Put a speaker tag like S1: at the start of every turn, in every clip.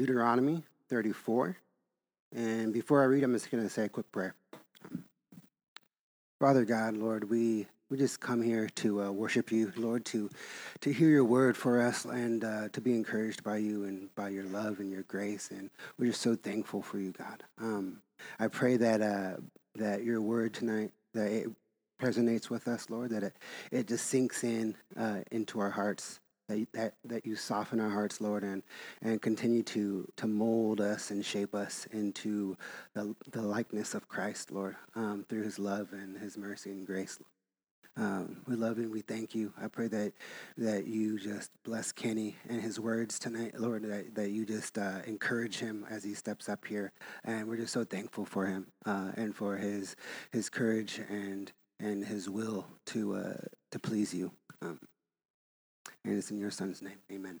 S1: Deuteronomy 34. And before I read, I'm just going to say a quick prayer. Father God, Lord, we, we just come here to uh, worship you, Lord, to, to hear your word for us and uh, to be encouraged by you and by your love and your grace. And we're just so thankful for you, God. Um, I pray that, uh, that your word tonight, that it resonates with us, Lord, that it, it just sinks in uh, into our hearts that, that, that you soften our hearts, Lord, and, and continue to, to mold us and shape us into the, the likeness of Christ, Lord, um, through his love and his mercy and grace. Um, we love you. We thank you. I pray that that you just bless Kenny and his words tonight, Lord. That, that you just uh, encourage him as he steps up here, and we're just so thankful for him uh, and for his his courage and and his will to uh, to please you. Um, and it's in your son's name. Amen.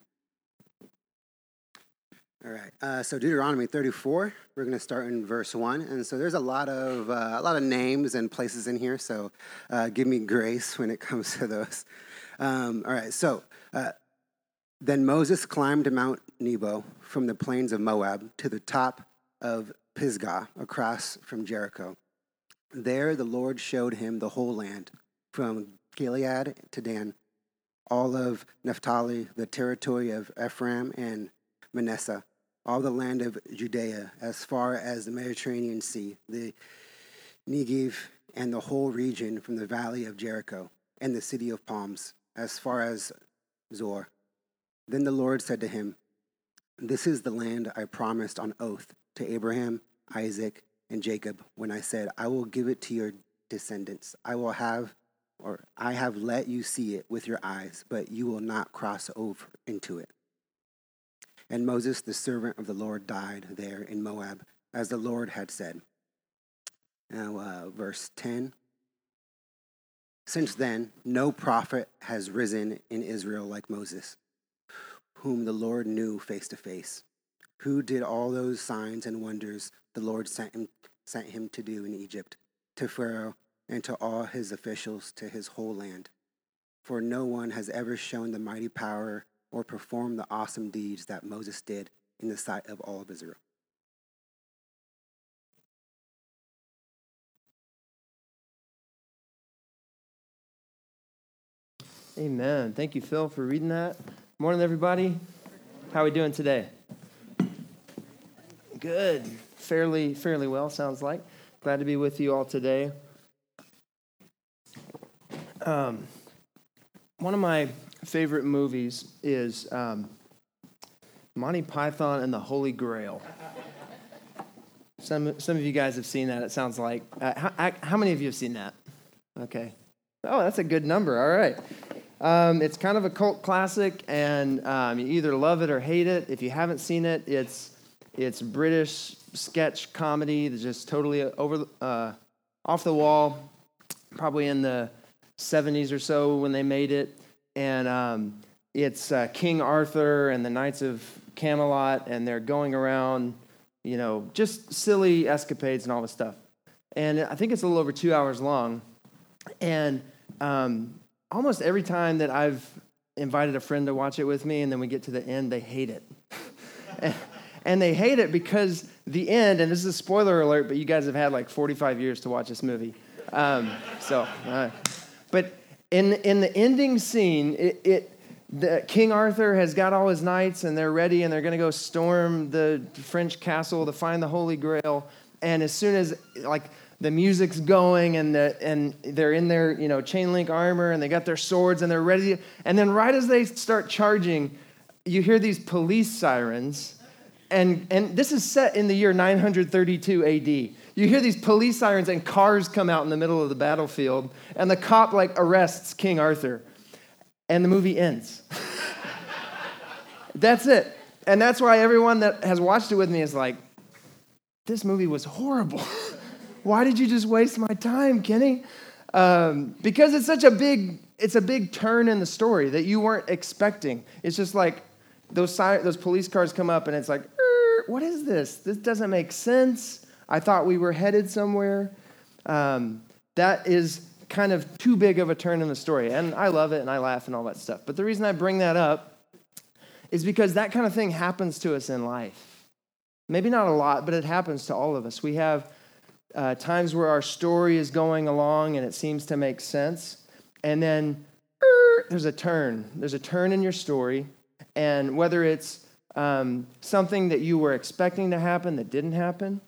S1: All right. Uh, so Deuteronomy 34. We're going to start in verse one, and so there's a lot of uh, a lot of names and places in here. So uh, give me grace when it comes to those. Um, all right. So uh, then Moses climbed Mount Nebo from the plains of Moab to the top of Pisgah across from Jericho. There the Lord showed him the whole land, from Gilead to Dan all of Naphtali, the territory of Ephraim and Manasseh, all the land of Judea, as far as the Mediterranean Sea, the Negev, and the whole region from the valley of Jericho and the city of palms, as far as Zoar. Then the Lord said to him, This is the land I promised on oath to Abraham, Isaac, and Jacob when I said, I will give it to your descendants. I will have or I have let you see it with your eyes, but you will not cross over into it. And Moses, the servant of the Lord, died there in Moab, as the Lord had said. Now, uh, verse 10. Since then, no prophet has risen in Israel like Moses, whom the Lord knew face to face, who did all those signs and wonders the Lord sent him, sent him to do in Egypt, to Pharaoh and to all his officials to his whole land. For no one has ever shown the mighty power or performed the awesome deeds that Moses did in the sight of all of Israel.
S2: Amen. Thank you, Phil, for reading that. Morning, everybody. How are we doing today? Good. Fairly, fairly well, sounds like. Glad to be with you all today. Um, one of my favorite movies is um, Monty Python and the Holy Grail. Some, some of you guys have seen that, it sounds like. Uh, how, how, many of you have seen that? Okay. Oh, that's a good number. All right. Um, it's kind of a cult classic, and um, you either love it or hate it. If you haven't seen it, it's, it's British sketch comedy that's just totally over, uh, off the wall, probably in the 70s or so when they made it. And um, it's uh, King Arthur and the Knights of Camelot, and they're going around, you know, just silly escapades and all this stuff. And I think it's a little over two hours long. And um, almost every time that I've invited a friend to watch it with me, and then we get to the end, they hate it. and, they hate it because the end, and this is a spoiler alert, but you guys have had like 45 years to watch this movie. Um, so, uh, but in, in the ending scene, it, it the, King Arthur has got all his knights and they're ready and they're going to go storm the French castle to find the Holy Grail. And as soon as like the music's going and the, and they're in their you know chain link armor and they got their swords and they're ready, and then right as they start charging, you hear these police sirens, and and this is set in the year 932 A.D you hear these police sirens and cars come out in the middle of the battlefield and the cop like arrests king arthur and the movie ends. That's it. And that's why everyone that has watched it with me is like this movie was horrible. Why did you just waste my time kenny? Um, because it's such a big it's a big turn in the story that you weren't expecting. It's just like those, those police cars come up and it's like what is this? This doesn't make sense I thought we were headed somewhere. Um, that is kind of too big of a turn in the story. And I love it and I laugh and all that stuff. But the reason I bring that up is because that kind of thing happens to us in life. Maybe not a lot, but it happens to all of us. We have uh, times where our story is going along and it seems to make sense. And then er, there's a turn. There's a turn in your story. And whether it's um, something that you were expecting to happen that didn't happen,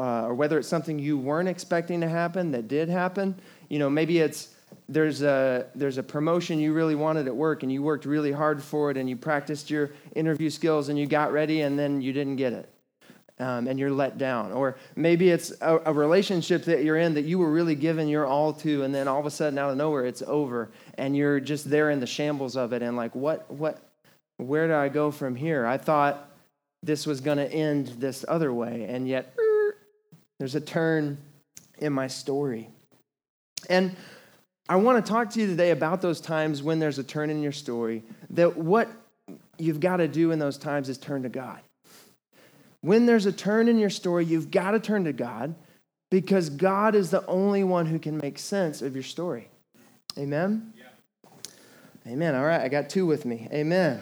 S2: uh, or whether it's something you weren't expecting to happen that did happen, you know, maybe it's there's a there's a promotion you really wanted at work and you worked really hard for it and you practiced your interview skills and you got ready and then you didn't get it um, and you're let down. Or maybe it's a, a, relationship that you're in that you were really giving your all to, and then all of a sudden, out of nowhere, it's over, and you're just there in the shambles of it, and like, what, what, where do I go from here? I thought this was going to end this other way, and yet there's a turn in my story. And I want to talk to you today about those times when there's a turn in your story, that what you've got to do in those times is turn to God. When there's a turn in your story, you've got to turn to God because God is the only one who can make sense of your story. Amen? Yeah. Amen. All right, I got two with me. Amen.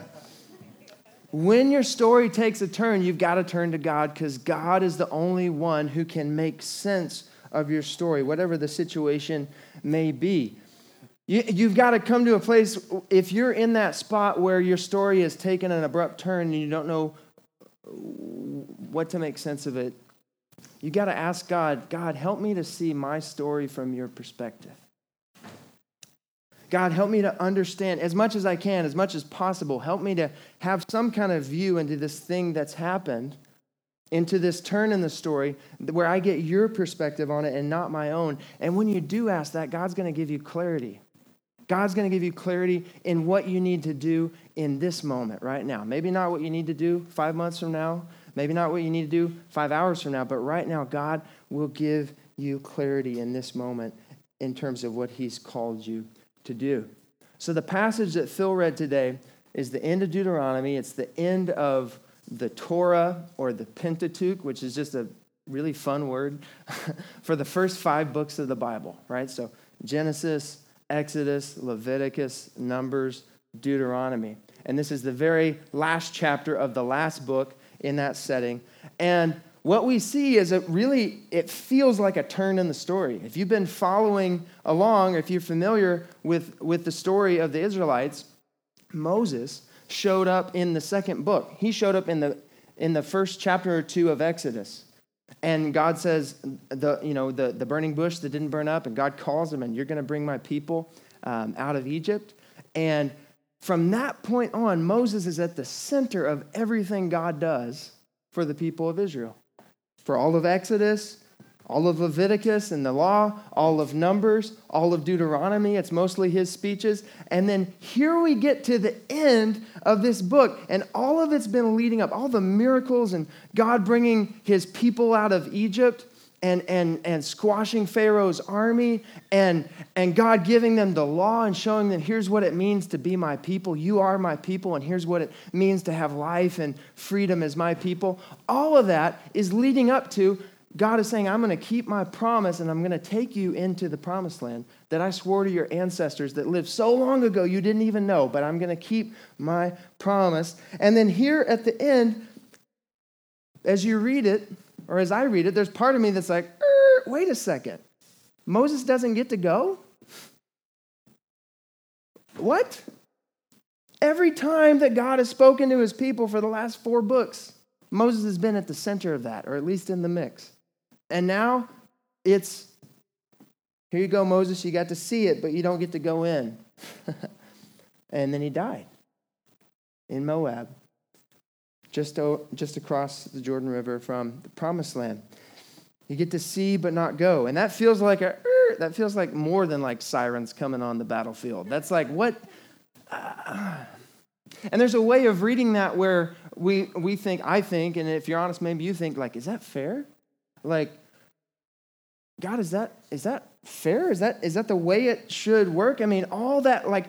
S2: When your story takes a turn, you've got to turn to God because God is the only one who can make sense of your story, whatever the situation may be. You, have got to come to a place, if you're in that spot where your story has taken an abrupt turn and you don't know what to make sense of it, you got to ask God, God, help me to see my story from your perspective. God, help me to understand as much as I can, as much as possible. Help me to have some kind of view into this thing that's happened, into this turn in the story where I get your perspective on it and not my own. And when you do ask that, God's going to give you clarity. God's going to give you clarity in what you need to do in this moment, right now. Maybe not what you need to do five months from now, maybe not what you need to do five hours from now, but right now, God will give you clarity in this moment in terms of what He's called you to do. So, the passage that Phil read today is the end of Deuteronomy. It's the end of the Torah or the Pentateuch, which is just a really fun word for the first five books of the Bible, right? So, Genesis, Exodus, Leviticus, Numbers, Deuteronomy. And this is the very last chapter of the last book in that setting. And what we see is it really it feels like a turn in the story. If you've been following along, if you're familiar with, with the story of the Israelites, Moses showed up in the second book. He showed up in the in the first chapter or two of Exodus. And God says, the, you know, the, the burning bush that didn't burn up, and God calls him, and you're going to bring my people um, out of Egypt. And from that point on, Moses is at the center of everything God does for the people of Israel. For all of Exodus, all of Leviticus and the law, all of Numbers, all of Deuteronomy. It's mostly his speeches. And then here we get to the end of this book, and all of it's been leading up, all the miracles and God bringing his people out of Egypt. And, and, and squashing Pharaoh's army, and, and God giving them the law and showing them here's what it means to be my people. You are my people, and here's what it means to have life and freedom as my people. All of that is leading up to God is saying, I'm going to keep my promise and I'm going to take you into the promised land that I swore to your ancestors that lived so long ago you didn't even know, but I'm going to keep my promise. And then here at the end, as you read it, or as I read it, there's part of me that's like, er, wait a second. Moses doesn't get to go? What? Every time that God has spoken to his people for the last four books, Moses has been at the center of that, or at least in the mix. And now it's here you go, Moses, you got to see it, but you don't get to go in. and then he died in Moab, just, just across the Jordan River from the promised land. You get to see but not go. And that feels like a that feels like more than like sirens coming on the battlefield. That's like what uh, and there's a way of reading that where we we think I think and if you're honest maybe you think like is that fair? Like, God, is that is that fair? Is that is that the way it should work? I mean, all that like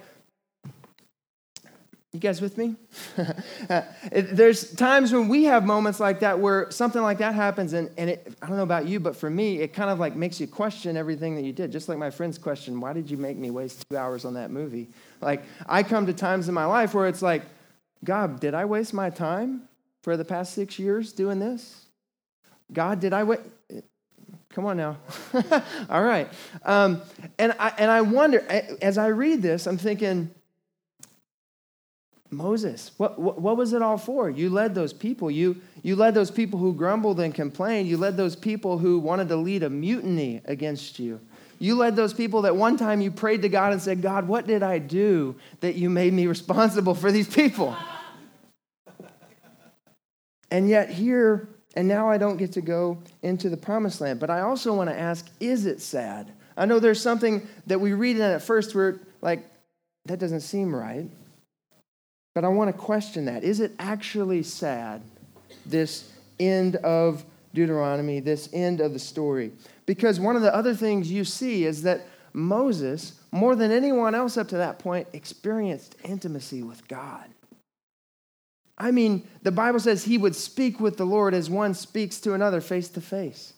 S2: you guys with me? There's times when we have moments like that where something like that happens, and, and it, I don't know about you, but for me, it kind of like makes you question everything that you did. Just like my friend's question, why did you make me waste two hours on that movie? Like, I come to times in my life where it's like, God, did I waste my time for the past six years doing this? God, did I wait? Come on now. All right. Um, and, I, and I wonder, as I read this, I'm thinking, Moses, what, what, what, was it all for? You led those people. You, you led those people who grumbled and complained. You led those people who wanted to lead a mutiny against you. You led those people that one time you prayed to God and said, God, what did I do that you made me responsible for these people? and yet, here, and now I don't get to go into the promised land. But I also want to ask, is it sad? I know there's something that we read in at first where, like, that doesn't seem right. But I want to question that. Is it actually sad, this end of Deuteronomy, this end of the story? Because one of the other things you see is that Moses, more than anyone else up to that point, experienced intimacy with God. I mean, the Bible says he would speak with the Lord as one speaks to another face to face.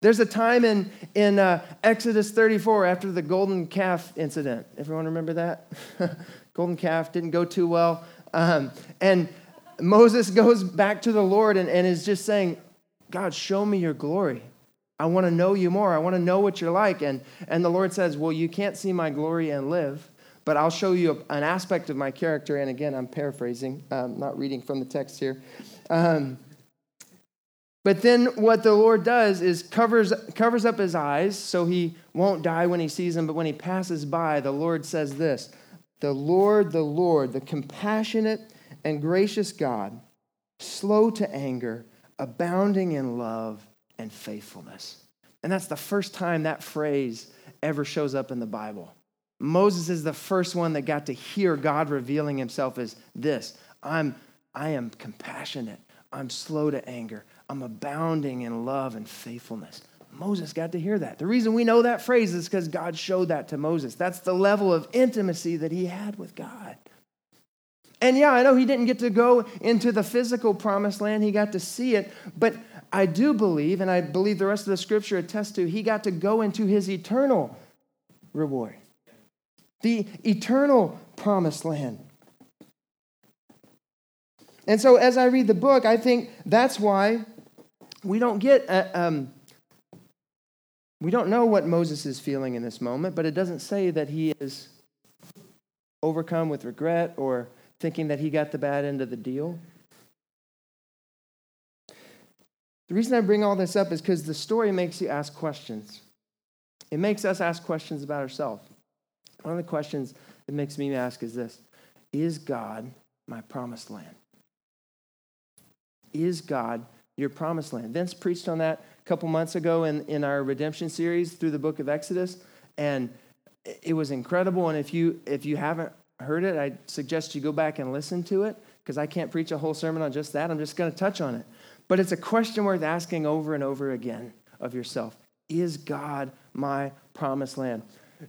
S2: There's a time in, in uh, Exodus 34 after the golden calf incident. Everyone remember that? golden calf didn't go too well. Um, and Moses goes back to the Lord and, and is just saying, God, show me your glory. I want to know you more. I want to know what you're like. And, and the Lord says, Well, you can't see my glory and live, but I'll show you an aspect of my character. And again, I'm paraphrasing, um, not reading from the text here. Um, but then what the Lord does is covers, covers up his eyes so he won't die when he sees him. But when he passes by, the Lord says this The Lord, the Lord, the compassionate and gracious God, slow to anger, abounding in love and faithfulness. And that's the first time that phrase ever shows up in the Bible. Moses is the first one that got to hear God revealing himself as this I'm, I am compassionate, I'm slow to anger, I'm abounding in love and faithfulness. Moses got to hear that. The reason we know that phrase is because God showed that to Moses. That's the level of intimacy that he had with God. And yeah, I know he didn't get to go into the physical promised land, he got to see it, but I do believe, and I believe the rest of the scripture attests to, he got to go into his eternal reward, the eternal promised land. And so, as I read the book, I think that's why we don't get, uh, um, we don't know what Moses is feeling in this moment, but it doesn't say that he is overcome with regret or thinking that he got the bad end of the deal. The reason I bring all this up is because the story makes you ask questions. It makes us ask questions about ourselves. One of the questions it makes me ask is this Is God my promised land? Is God your promised land? Vince preached on that a couple months ago in, in our redemption series through the book of Exodus, and it was incredible. And if you if you haven't heard it, I suggest you go back and listen to it because I can't preach a whole sermon on just that. I'm just going to touch on it. But it's a question worth asking over and over again of yourself Is God my promised land?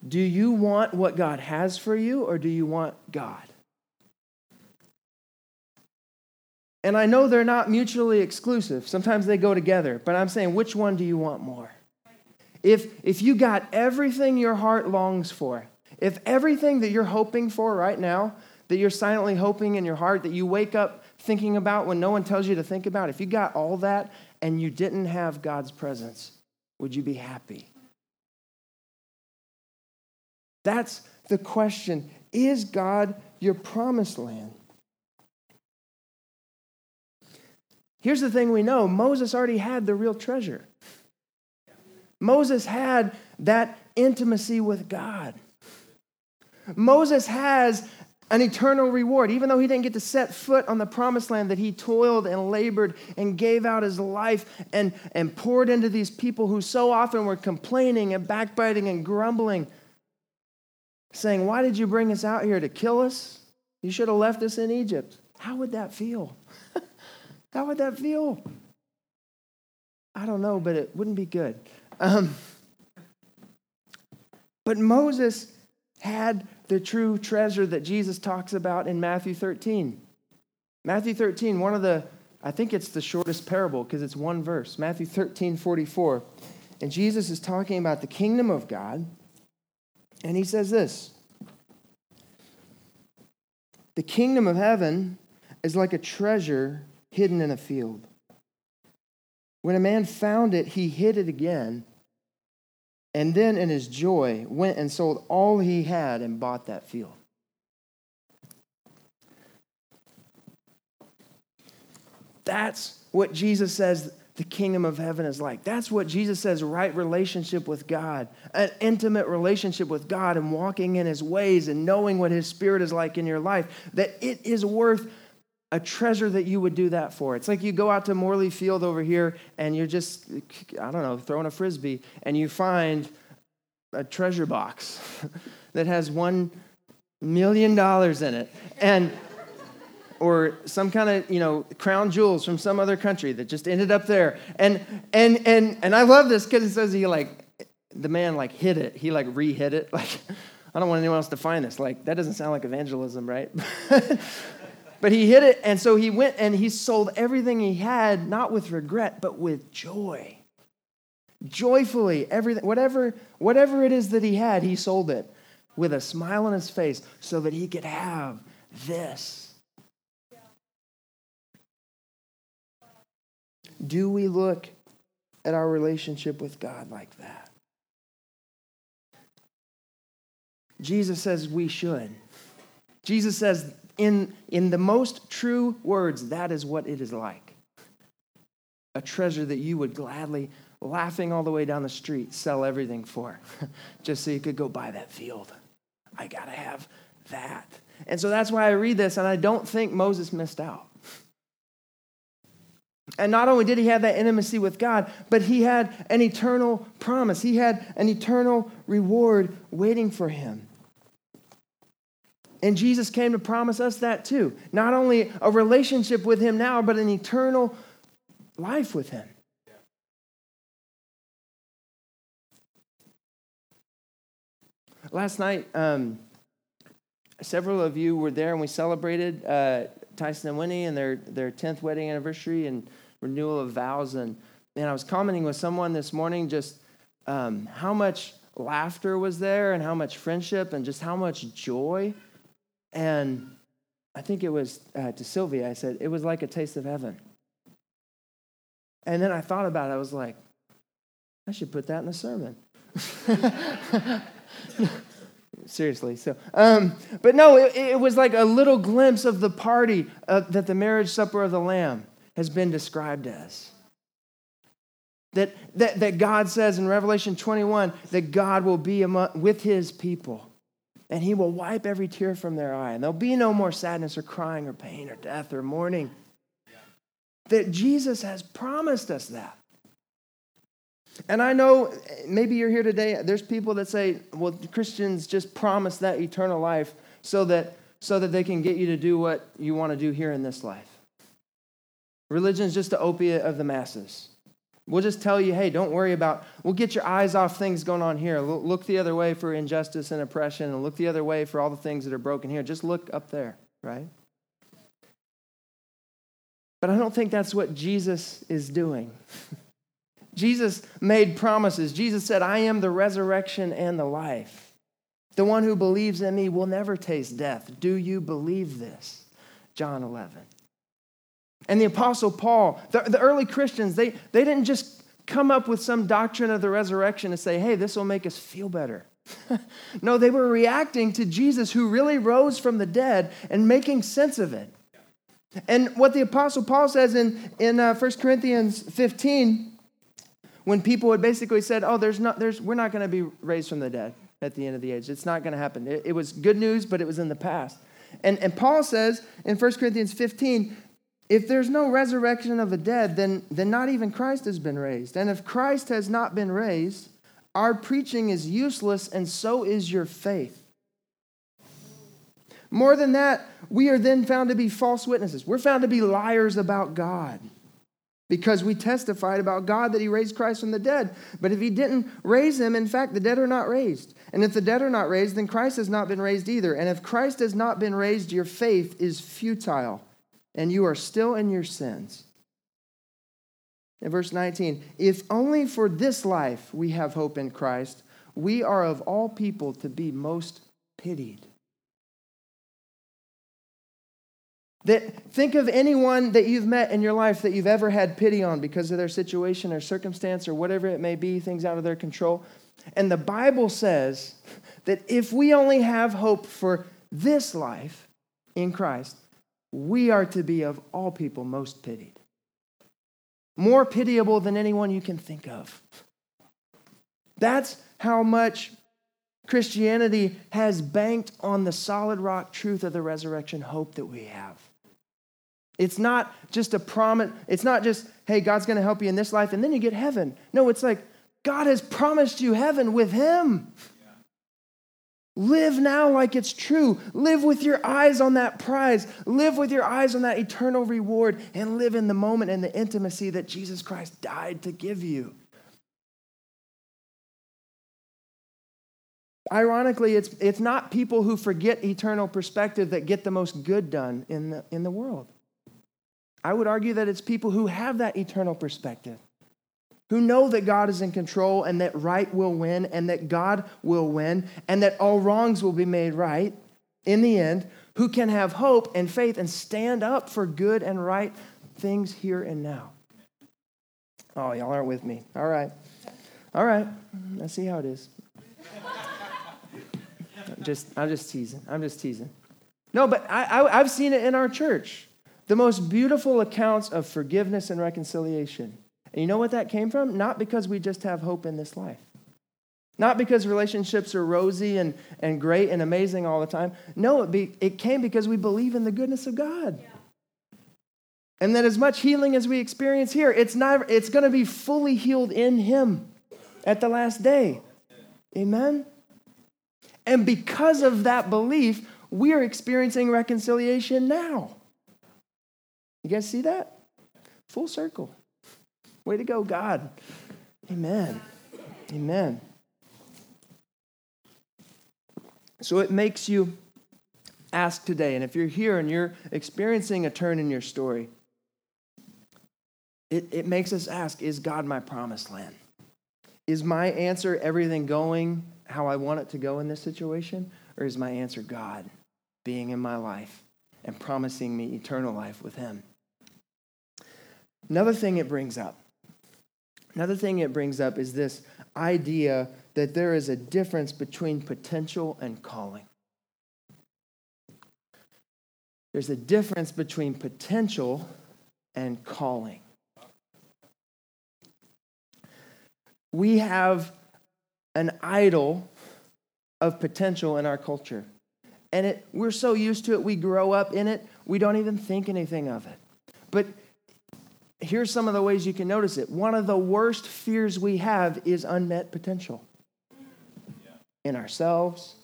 S2: Do you want what God has for you, or do you want God? And I know they're not mutually exclusive. Sometimes they go together, but I'm saying, which one do you want more? If, if you got everything your heart longs for, if everything that you're hoping for right now, that you're silently hoping in your heart, that you wake up thinking about when no one tells you to think about, if you got all that and you didn't have God's presence, would you be happy? That's the question. Is God your promised land? Here's the thing we know Moses already had the real treasure. Moses had that intimacy with God. Moses has an eternal reward, even though he didn't get to set foot on the promised land that he toiled and labored and gave out his life and, and poured into these people who so often were complaining and backbiting and grumbling, saying, Why did you bring us out here to kill us? You should have left us in Egypt. How would that feel? How would that feel? I don't know, but it wouldn't be good. Um, but Moses had the true treasure that Jesus talks about in Matthew 13. Matthew 13, one of the, I think it's the shortest parable because it's one verse. Matthew 13, 44. And Jesus is talking about the kingdom of God. And he says this The kingdom of heaven is like a treasure hidden in a field. When a man found it, he hid it again, and then in his joy went and sold all he had and bought that field. That's what Jesus says the kingdom of heaven is like. That's what Jesus says right relationship with God, an intimate relationship with God and walking in his ways and knowing what his spirit is like in your life, that it is worth a treasure that you would do that for. It's like you go out to Morley Field over here and you're just, I don't know, throwing a frisbee and you find a treasure box that has one million dollars in it. And or some kind of you know crown jewels from some other country that just ended up there and and and and i love this because it says he like the man like hit it he like re-hit it like i don't want anyone else to find this like that doesn't sound like evangelism right but he hit it and so he went and he sold everything he had not with regret but with joy joyfully everything whatever whatever it is that he had he sold it with a smile on his face so that he could have this Do we look at our relationship with God like that? Jesus says we should. Jesus says, in, in the most true words, that is what it is like. A treasure that you would gladly, laughing all the way down the street, sell everything for, just so you could go buy that field. I got to have that. And so that's why I read this, and I don't think Moses missed out. And not only did he have that intimacy with God, but he had an eternal promise. He had an eternal reward waiting for him. And Jesus came to promise us that too. Not only a relationship with him now, but an eternal life with him. Last night, um, several of you were there and we celebrated uh, Tyson and Winnie and their, their 10th wedding anniversary and renewal of vows. And, and I was commenting with someone this morning just um, how much laughter was there and how much friendship and just how much joy. And I think it was uh, to Sylvia, I said, it was like a taste of heaven. And then I thought about it. I was like, I should put that in a sermon. seriously. So, um, but no, it, it, was like a little glimpse of the party uh, that the marriage supper of the Lamb has been described as. That, that, that God says in Revelation 21 that God will be among, with his people and he will wipe every tear from their eye. And there'll be no more sadness or crying or pain or death or mourning. That Jesus has promised us that. And I know maybe you're here today, there's people that say, well, Christians just promise that eternal life so that, so that they can get you to do what you want to do here in this life. Religion is just the opiate of the masses. We'll just tell you, hey, don't worry about, we'll get your eyes off things going on here. Look the other way for injustice and oppression, and look the other way for all the things that are broken here. Just look up there, right? But I don't think that's what Jesus is doing. Jesus made promises. Jesus said, I am the resurrection and the life. The one who believes in me will never taste death. Do you believe this? John 11. And the Apostle Paul, the, the early Christians, they, they didn't just come up with some doctrine of the resurrection and say, hey, this will make us feel better. no, they were reacting to Jesus who really rose from the dead and making sense of it. And what the Apostle Paul says in, in uh, 1 Corinthians 15, when people had basically said, oh, there's not, there's, we're not going to be raised from the dead at the end of the age. It's not going to happen. It, it was good news, but it was in the past. And, and Paul says in 1 Corinthians 15 if there's no resurrection of the dead, then, then not even Christ has been raised. And if Christ has not been raised, our preaching is useless, and so is your faith. More than that, we are then found to be false witnesses. We're found to be liars about God because we testified about God that He raised Christ from the dead. But if He didn't raise Him, in fact, the dead are not raised. And if the dead are not raised, then Christ has not been raised either. And if Christ has not been raised, your faith is futile and you are still in your sins. In verse 19, if only for this life we have hope in Christ, we are of all people to be most pitied. That think of anyone that you've met in your life that you've ever had pity on because of their situation or circumstance or whatever it may be, things out of their control. And the Bible says that if we only have hope for this life in Christ, we are to be of all people most pitied. More pitiable than anyone you can think of. That's how much Christianity has banked on the solid rock truth of the resurrection hope that we have. It's not just a promise, it's not just, hey, God's going to help you in this life and then you get heaven. No, it's like God has promised you heaven with Him. Live now like it's true. Live with your eyes on that prize. Live with your eyes on that eternal reward and live in the moment and the intimacy that Jesus Christ died to give you. Ironically, it's, it's not people who forget eternal perspective that get the most good done in the, in the world. I would argue that it's people who have that eternal perspective, who know that God is in control and that right will win and that God will win and that all wrongs will be made right in the end, who can have hope and faith and stand up for good and right things here and now. Oh, y'all aren't with me. All right. All right. Let's see how it is just, I'm just teasing. I'm just teasing. No, but I, I, I've seen it in our church. The most beautiful accounts of forgiveness and reconciliation. And you know what that came from? Not because we just have hope in this life. Not because relationships are rosy and, and great and amazing all the time. No, it, be, it came because we believe in the goodness of God. Yeah. And that as much healing as we experience here, it's, not, it's going to be fully healed in Him at the last day. Amen? And because of that belief, we are experiencing reconciliation now. You guys see that? Full circle. Way to go, God. Amen. Amen. So it makes you ask today, and if you're here and you're experiencing a turn in your story, it, it makes us ask Is God my promised land? Is my answer everything going how I want it to go in this situation? Or is my answer God being in my life and promising me eternal life with Him? Another thing it brings up, another thing it brings up is this idea that there is a difference between potential and calling. There's a difference between potential and calling. We have an idol of potential in our culture. And it, we're so used to it, we grow up in it, we don't even think anything of it. But here's some of the ways you can notice it. One of the worst fears we have is unmet potential in ourselves.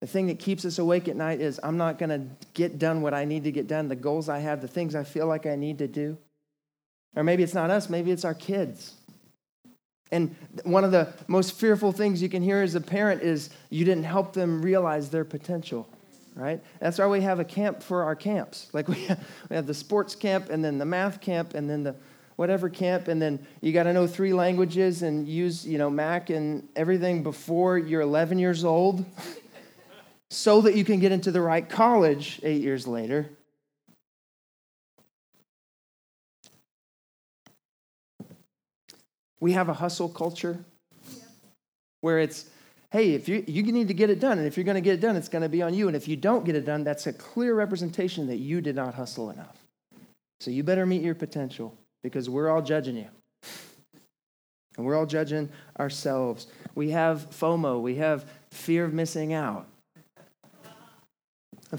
S2: The thing that keeps us awake at night is I'm not going to get done what I need to get done, the goals I have, the things I feel like I need to do. Or maybe it's not us, maybe it's our kids. And one of the most fearful things you can hear as a parent is you didn't help them realize their potential, right? That's why we have a camp for our camps. Like we have, we have the sports camp and then the math camp and then the whatever camp and then you got to know three languages and use, you know, Mac and everything before you're 11 years old so that you can get into the right college 8 years later. We have a hustle culture where it's, hey, if you, you need to get it done, and if you're going to get it done, it's going to be on you. And if you don't get it done, that's a clear representation that you did not hustle enough. So you better meet your potential because we're all judging you. And we're all judging ourselves. We have FOMO, we have fear of missing out.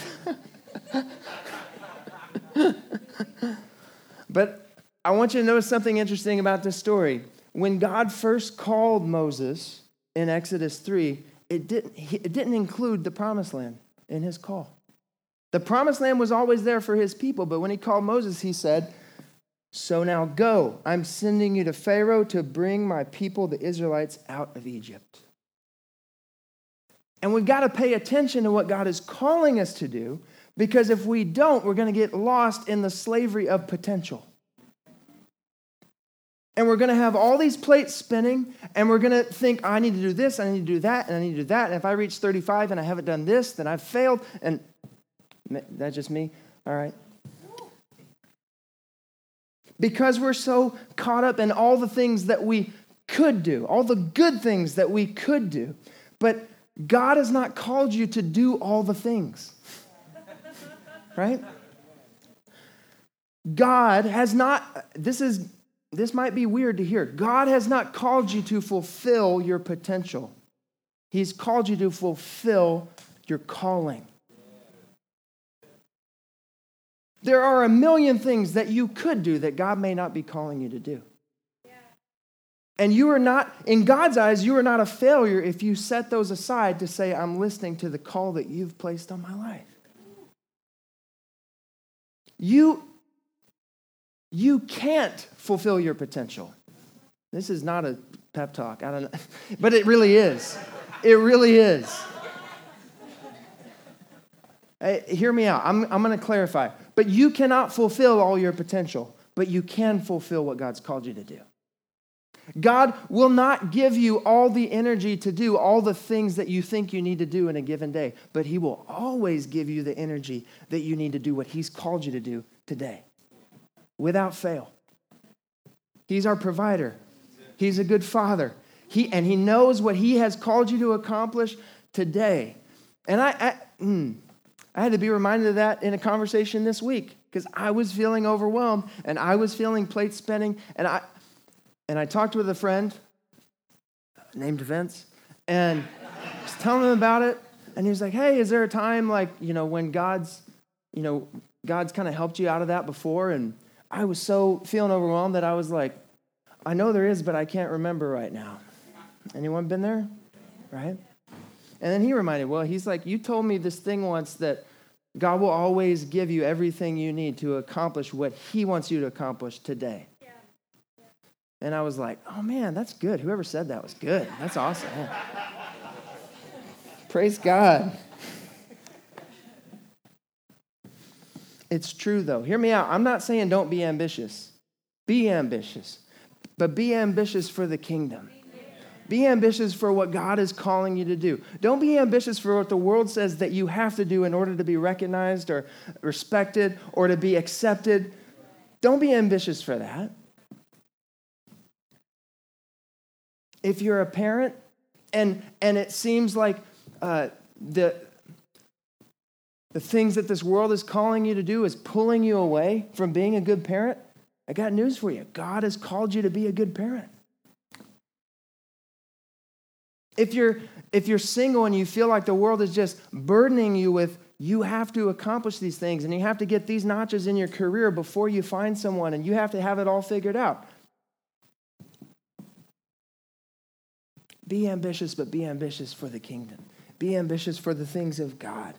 S2: but I want you to notice something interesting about this story when God first called Moses in Exodus 3, it didn't, it didn't include the promised land in his call. The promised land was always there for his people, but when he called Moses, he said, So now go, I'm sending you to Pharaoh to bring my people, the Israelites, out of Egypt. And we've got to pay attention to what God is calling us to do, because if we don't, we're going to get lost in the slavery of potential and we're going to have all these plates spinning and we're going to think i need to do this i need to do that and i need to do that and if i reach 35 and i haven't done this then i've failed and that's just me all right because we're so caught up in all the things that we could do, all the good things that we could do. But God has not called you to do all the things, right? God has not, this is, this might be weird to hear. God has not called you to fulfill your potential. He's called you to fulfill your calling. There are a million things that you could do that God may not be calling you to do. And you are not, in God's eyes, you are not a failure if you set those aside to say, I'm listening to the call that you've placed on my life. You, you can't fulfill your potential. This is not a pep talk. I don't know. But it really is. It really is. Hey, hear me out. I'm, I'm going to clarify. But you cannot fulfill all your potential, but you can fulfill what God's called you to do. God will not give you all the energy to do all the things that you think you need to do in a given day, but He will always give you the energy that you need to do what He's called you to do today without fail. He's our provider, He's a good father. He, and He knows what He has called you to accomplish today. And I, I, mm, I had to be reminded of that in a conversation this week because I was feeling overwhelmed and I was feeling plate spinning. And I, and I talked with a friend named Vince and was telling him about it. And he was like, hey, is there a time like, you know, when God's, you know, God's kind of helped you out of that before? And I was so feeling overwhelmed that I was like, I know there is, but I can't remember right now. Anyone been there? Right? And then he reminded, well, he's like, you told me this thing once that God will always give you everything you need to accomplish what he wants you to accomplish today. Yeah. Yeah. And I was like, oh man, that's good. Whoever said that was good. That's awesome. Praise God. It's true though. Hear me out. I'm not saying don't be ambitious. Be ambitious. But be ambitious for the kingdom. Be ambitious for what God is calling you to do. Don't be ambitious for what the world says that you have to do in order to be recognized or respected or to be accepted. Don't be ambitious for that. If you're a parent and, and it seems like uh, the, the things that this world is calling you to do is pulling you away from being a good parent, I got news for you. God has called you to be a good parent. If you're, if you're single and you feel like the world is just burdening you with, you have to accomplish these things and you have to get these notches in your career before you find someone and you have to have it all figured out. Be ambitious, but be ambitious for the kingdom. Be ambitious for the things of God.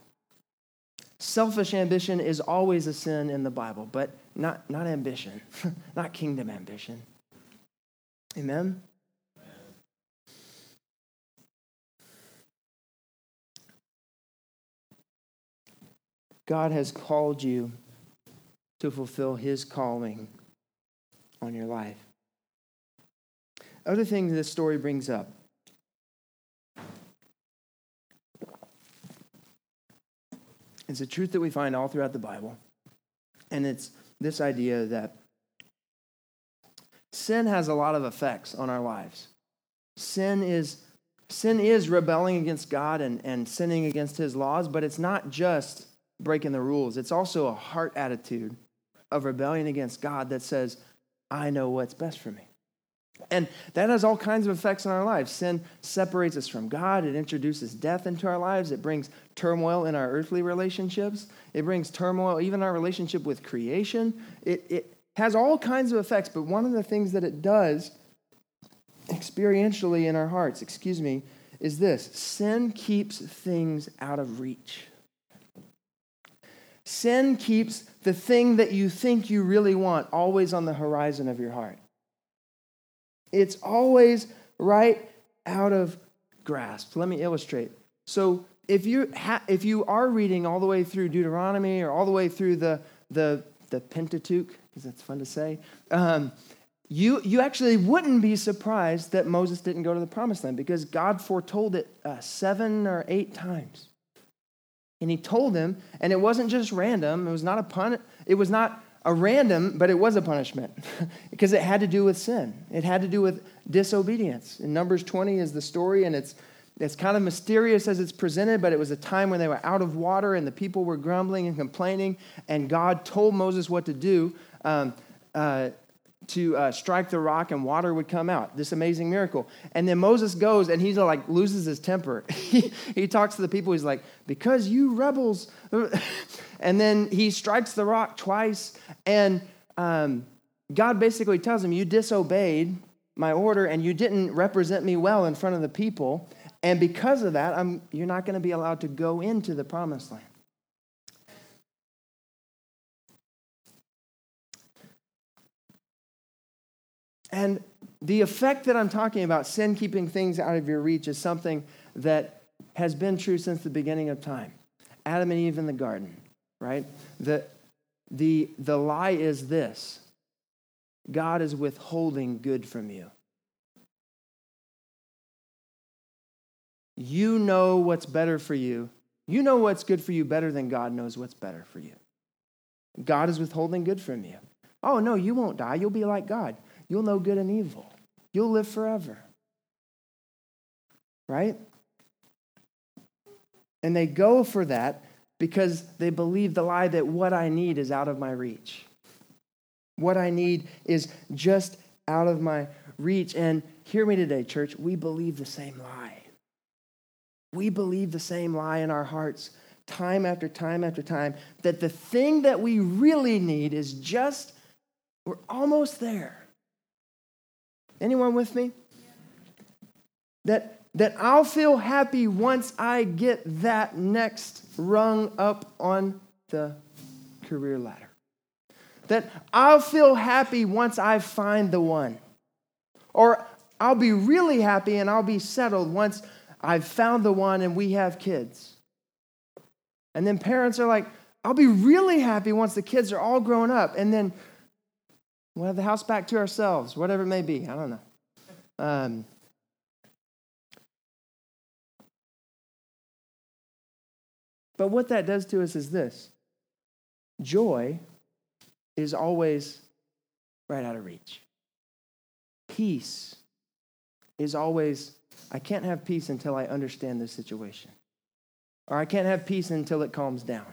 S2: Selfish ambition is always a sin in the Bible, but not, not ambition, not kingdom ambition. Amen? God has called you to fulfill his calling on your life. Other thing this story brings up is a truth that we find all throughout the Bible. And it's this idea that sin has a lot of effects on our lives. Sin is sin is rebelling against God and, and sinning against his laws, but it's not just breaking the rules. It's also a heart attitude of rebellion against God that says, I know what's best for me. And that has all kinds of effects on our lives. Sin separates us from God. It introduces death into our lives. It brings turmoil in our earthly relationships. It brings turmoil even our relationship with creation. It, it has all kinds of effects, but one of the things that it does experientially in our hearts, excuse me, is this sin keeps things out of reach. Sin keeps the thing that you think you really want always on the horizon of your heart. It's always right out of grasp. Let me illustrate. So, if you ha- if you are reading all the way through Deuteronomy or all the way through the the the Pentateuch, because that's fun to say, um, you you actually wouldn't be surprised that Moses didn't go to the Promised Land because God foretold it uh, seven or eight times. And he told him, and it wasn't just random, it was not a pun, it was not a random, but it was a punishment because it had to do with sin. It had to do with disobedience. In Numbers 20 is the story, and it's, it's kind of mysterious as it's presented, but it was a time when they were out of water and the people were grumbling and complaining, and God told Moses what to do. Um, uh, to uh, strike the rock and water would come out. This amazing miracle. And then Moses goes and he's like loses his temper. he, he talks to the people. He's like, because you rebels. And then he strikes the rock twice. And um, God basically tells him, you disobeyed my order and you didn't represent me well in front of the people. And because of that, I'm, you're not going to be allowed to go into the promised land. And the effect that I'm talking about, sin keeping things out of your reach, is something that has been true since the beginning of time. Adam and Eve in the garden, right? The, the, the lie is this God is withholding good from you. You know what's better for you. You know what's good for you better than God knows what's better for you. God is withholding good from you. Oh, no, you won't die. You'll be like God. You'll know good and evil. You'll live forever. Right? And they go for that because they believe the lie that what I need is out of my reach. What I need is just out of my reach. And hear me today, church, we believe the same lie. We believe the same lie in our hearts time after time after time that the thing that we really need is just, we're almost there. Anyone with me? That, that I'll feel happy once I get that next rung up on the career ladder. That I'll feel happy once I find the one. Or I'll be really happy and I'll be settled once I've found the one and we have kids. And then parents are like, I'll be really happy once the kids are all grown up. And then We'll have the house back to ourselves, whatever it may be. I don't know. Um, but what that does to us is this joy is always right out of reach. Peace is always, I can't have peace until I understand this situation. Or I can't have peace until it calms down.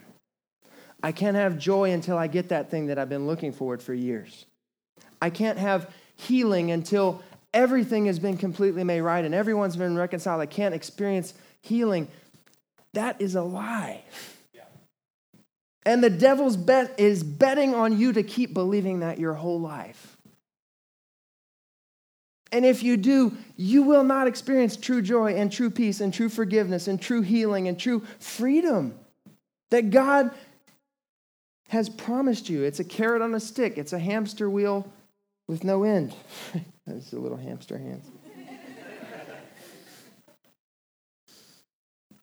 S2: I can't have joy until I get that thing that I've been looking forward for years. I can't have healing until everything has been completely made right and everyone's been reconciled. I can't experience healing. That is a lie. And the devil's bet is betting on you to keep believing that your whole life. And if you do, you will not experience true joy and true peace and true forgiveness and true healing and true freedom that God has promised you. It's a carrot on a stick, it's a hamster wheel with no end. That's a little hamster hands.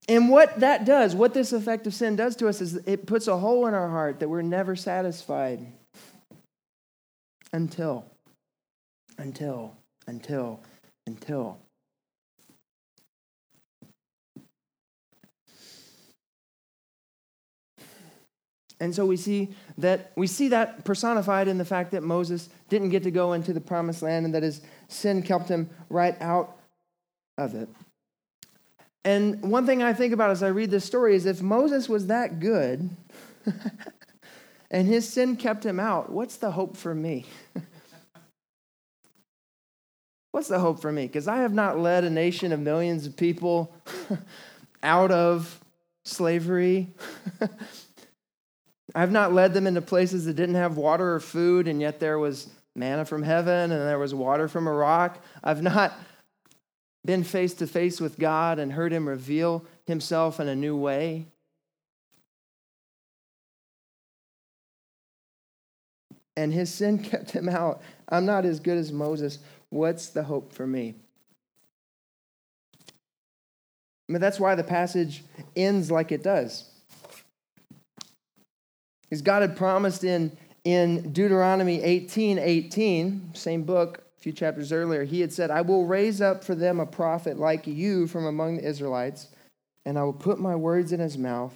S2: And what that does, what this effect of sin does to us, is it puts a hole in our heart that we're never satisfied until, until, until, until And so we see that we see that personified in the fact that Moses didn't get to go into the promised land and that his sin kept him right out of it. And one thing I think about as I read this story is if Moses was that good and his sin kept him out, what's the hope for me? what's the hope for me? Because I have not led a nation of millions of people out of slavery. I've not led them into places that didn't have water or food, and yet there was manna from heaven and there was water from a rock. I've not been face to face with God and heard Him reveal Himself in a new way. And his sin kept him out. I'm not as good as Moses. What's the hope for me? I mean, that's why the passage ends like it does. Because God had promised in, in Deuteronomy 18 18, same book, few chapters earlier, he had said, I will raise up for them a prophet like you from among the Israelites, and I will put my words in his mouth,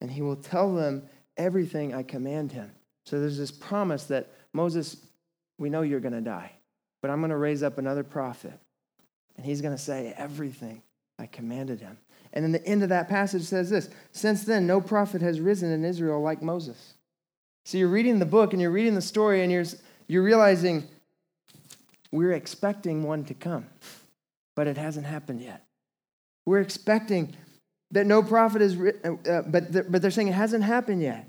S2: and he will tell them everything I command him. So there's this promise that Moses, we know you're going to die, but I'm going to raise up another prophet. And he's going to say everything I commanded him. And then the end of that passage says this Since then, no prophet has risen in Israel like Moses. So you're reading the book and you're reading the story and you're, you're realizing we're expecting one to come, but it hasn't happened yet. We're expecting that no prophet is, uh, uh, but, they're, but they're saying it hasn't happened yet.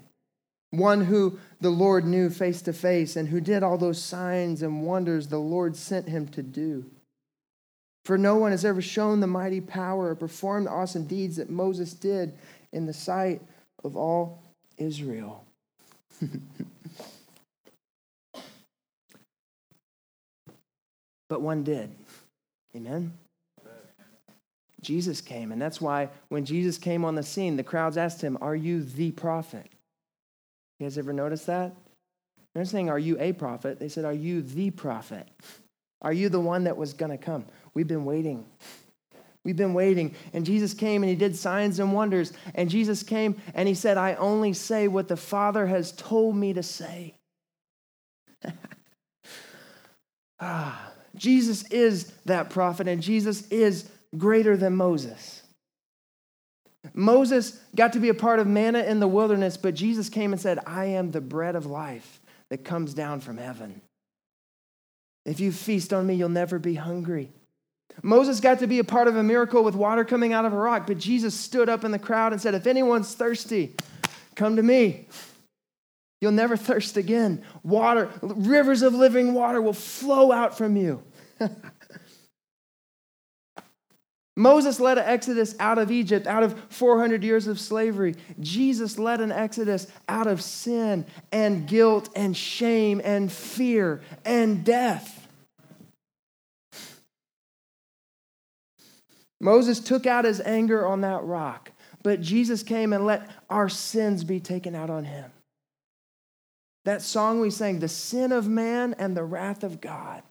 S2: One who the Lord knew face to face and who did all those signs and wonders the Lord sent him to do. For no one has ever shown the mighty power or performed the awesome deeds that Moses did in the sight of all Israel. but one did. Amen? Jesus came, and that's why when Jesus came on the scene, the crowds asked him, Are you the prophet? You guys ever noticed that? They're saying, Are you a prophet? They said, Are you the prophet? Are you the one that was going to come? We've been waiting. We've been waiting. And Jesus came and he did signs and wonders. And Jesus came and he said, I only say what the Father has told me to say. ah, Jesus is that prophet, and Jesus is greater than Moses. Moses got to be a part of manna in the wilderness, but Jesus came and said, I am the bread of life that comes down from heaven. If you feast on me, you'll never be hungry. Moses got to be a part of a miracle with water coming out of a rock, but Jesus stood up in the crowd and said, If anyone's thirsty, come to me. You'll never thirst again. Water, rivers of living water will flow out from you. Moses led an exodus out of Egypt, out of 400 years of slavery. Jesus led an exodus out of sin and guilt and shame and fear and death. Moses took out his anger on that rock, but Jesus came and let our sins be taken out on him. That song we sang, the sin of man and the wrath of God.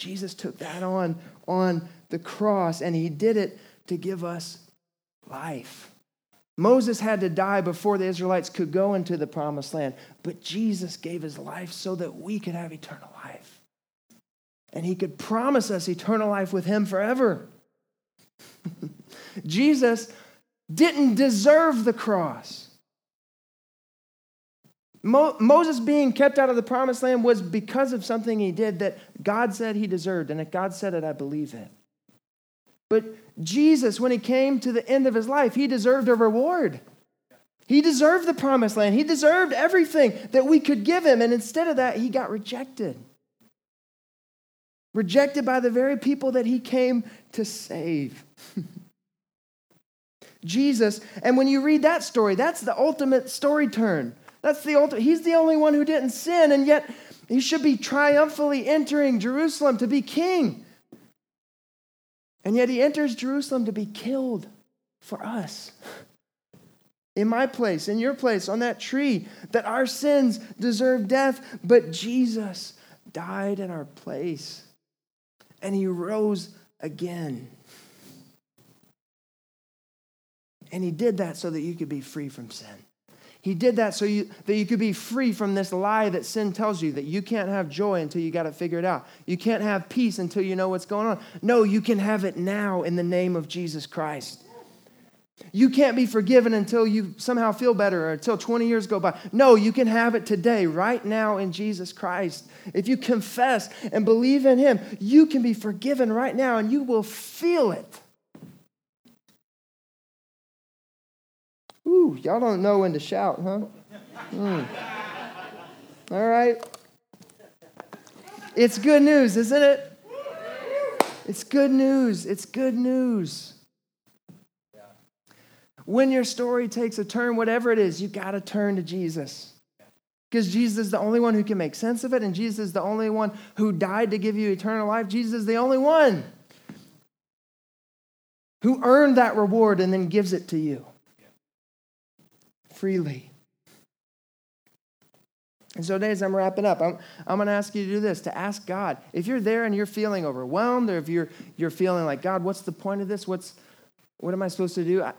S2: Jesus took that on on the cross and he did it to give us life. Moses had to die before the Israelites could go into the promised land, but Jesus gave his life so that we could have eternal life. And he could promise us eternal life with him forever. Jesus didn't deserve the cross. Mo- Moses being kept out of the promised land was because of something he did that God said he deserved. And if God said it, I believe it. But Jesus, when he came to the end of his life, he deserved a reward. He deserved the promised land. He deserved everything that we could give him. And instead of that, he got rejected. Rejected by the very people that he came to save. Jesus, and when you read that story, that's the ultimate story turn. That's the ultimate. He's the only one who didn't sin, and yet he should be triumphantly entering Jerusalem to be king. And yet he enters Jerusalem to be killed for us. In my place, in your place, on that tree, that our sins deserve death, but Jesus died in our place. And he rose again. And he did that so that you could be free from sin. He did that so you, that you could be free from this lie that sin tells you that you can't have joy until you got it figured out. You can't have peace until you know what's going on. No, you can have it now in the name of Jesus Christ. You can't be forgiven until you somehow feel better or until 20 years go by. No, you can have it today, right now in Jesus Christ. If you confess and believe in Him, you can be forgiven right now and you will feel it. Y'all don't know when to shout, huh? Mm. All right. It's good news, isn't it? It's good news. It's good news. When your story takes a turn, whatever it is, you got to turn to Jesus. Because Jesus is the only one who can make sense of it, and Jesus is the only one who died to give you eternal life. Jesus is the only one who earned that reward and then gives it to you freely. And so, today, as I'm wrapping up, I'm, I'm going to ask you to do this to ask God. If you're there and you're feeling overwhelmed, or if you're, you're feeling like, God, what's the point of this? What's, what am I supposed to do? I,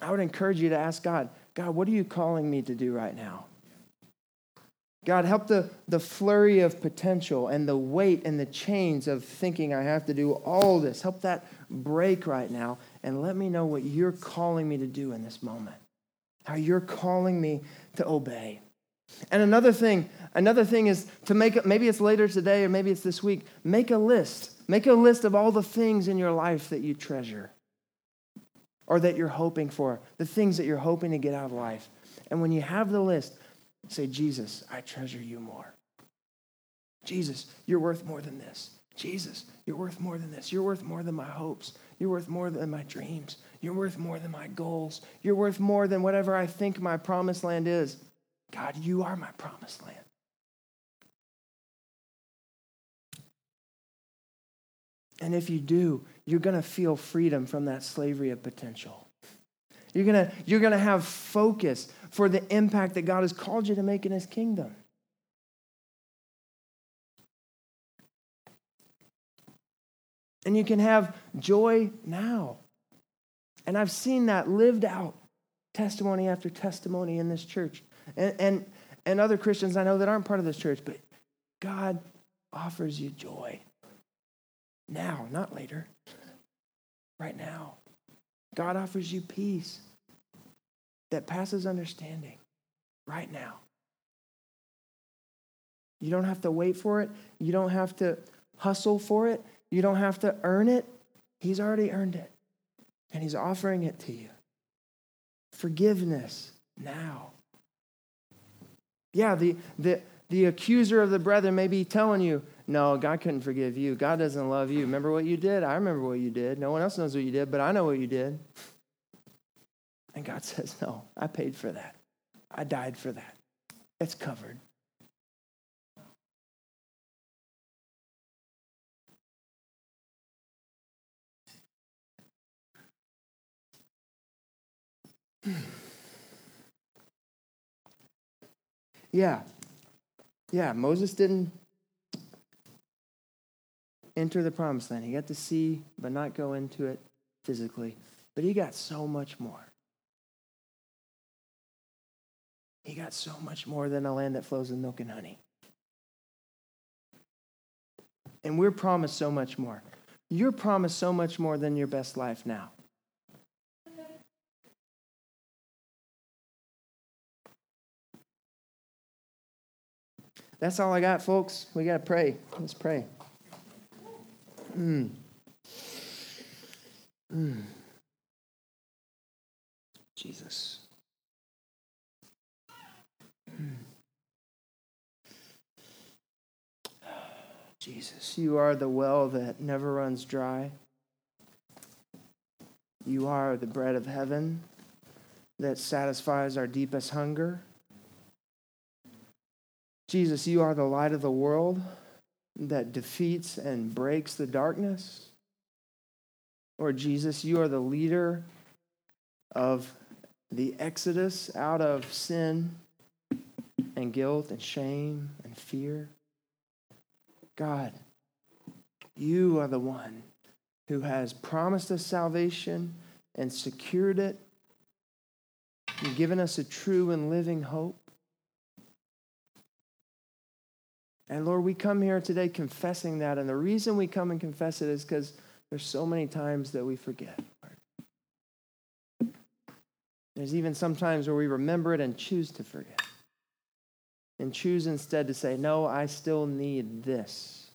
S2: I would encourage you to ask God, God, what are you calling me to do right now? God, help the, the flurry of potential and the weight and the chains of thinking I have to do all this. Help that break right now and let me know what you're calling me to do in this moment. How you're calling me to obey. And another thing, another thing is to make maybe it's later today or maybe it's this week, make a list. Make a list of all the things in your life that you treasure or that you're hoping for, the things that you're hoping to get out of life. And when you have the list, say, Jesus, I treasure you more. Jesus, you're worth more than this. Jesus, you're worth more than this. You're worth more than my hopes. You're worth more than my dreams. You're worth more than my goals. You're worth more than whatever I think my promised land is. God, you are my promised land. And if you do, you're going to feel freedom from that slavery of potential. You're going to you're going to have focus for the impact that God has called you to make in his kingdom. And you can have joy now. And I've seen that lived out testimony after testimony in this church. And, and, and other Christians I know that aren't part of this church, but God offers you joy. Now, not later. Right now. God offers you peace that passes understanding right now. You don't have to wait for it. You don't have to hustle for it. You don't have to earn it. He's already earned it, and He's offering it to you. Forgiveness now. Yeah, the, the, the accuser of the brethren may be telling you, no, God couldn't forgive you. God doesn't love you. Remember what you did? I remember what you did. No one else knows what you did, but I know what you did. And God says, no, I paid for that. I died for that. It's covered. Yeah. Yeah, Moses didn't enter the promised land. He got to see, but not go into it physically. But he got so much more. He got so much more than a land that flows with milk and honey. And we're promised so much more. You're promised so much more than your best life now. That's all I got, folks. We got to pray. Let's pray. Mm. Mm. Jesus. Mm. Jesus, you are the well that never runs dry. You are the bread of heaven that satisfies our deepest hunger. Jesus, you are the light of the world that defeats and breaks the darkness. Lord Jesus, you are the leader of the exodus out of sin and guilt and shame and fear. God, you are the one who has promised us salvation and secured it and given us a true and living hope. And Lord, we come here today confessing that. And the reason we come and confess it is because there's so many times that we forget. Lord. There's even some times where we remember it and choose to forget. And choose instead to say, No, I still need this.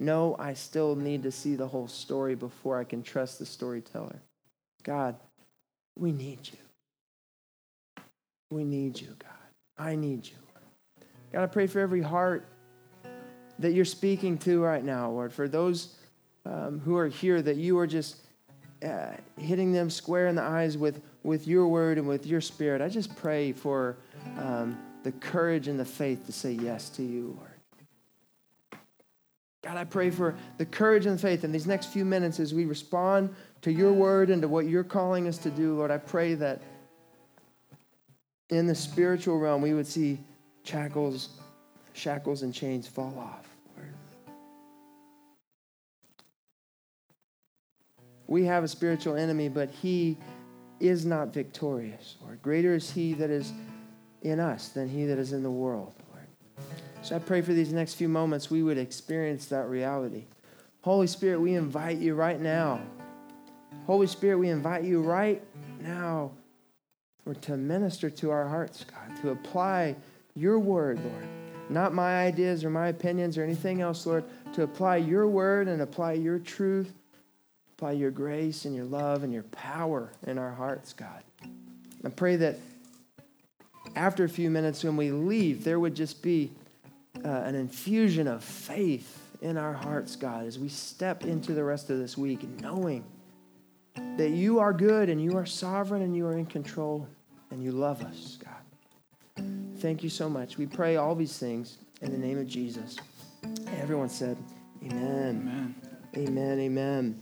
S2: No, I still need to see the whole story before I can trust the storyteller. God, we need you. We need you, God. I need you. God, I pray for every heart that you're speaking to right now, Lord, for those um, who are here, that you are just uh, hitting them square in the eyes with, with your word and with your spirit. I just pray for um, the courage and the faith to say yes to you, Lord. God, I pray for the courage and faith in these next few minutes as we respond to your word and to what you're calling us to do, Lord. I pray that in the spiritual realm we would see shackles, shackles and chains fall off. We have a spiritual enemy, but he is not victorious, Lord. Greater is he that is in us than he that is in the world, Lord. So I pray for these next few moments we would experience that reality. Holy Spirit, we invite you right now. Holy Spirit, we invite you right now or to minister to our hearts, God, to apply your word, Lord. Not my ideas or my opinions or anything else, Lord, to apply your word and apply your truth, apply your grace and your love and your power in our hearts, God. I pray that after a few minutes when we leave, there would just be uh, an infusion of faith in our hearts, God, as we step into the rest of this week, knowing that you are good and you are sovereign and you are in control and you love us, God. Thank you so much. We pray all these things in the name of Jesus. Everyone said, Amen. Amen. Amen. Amen.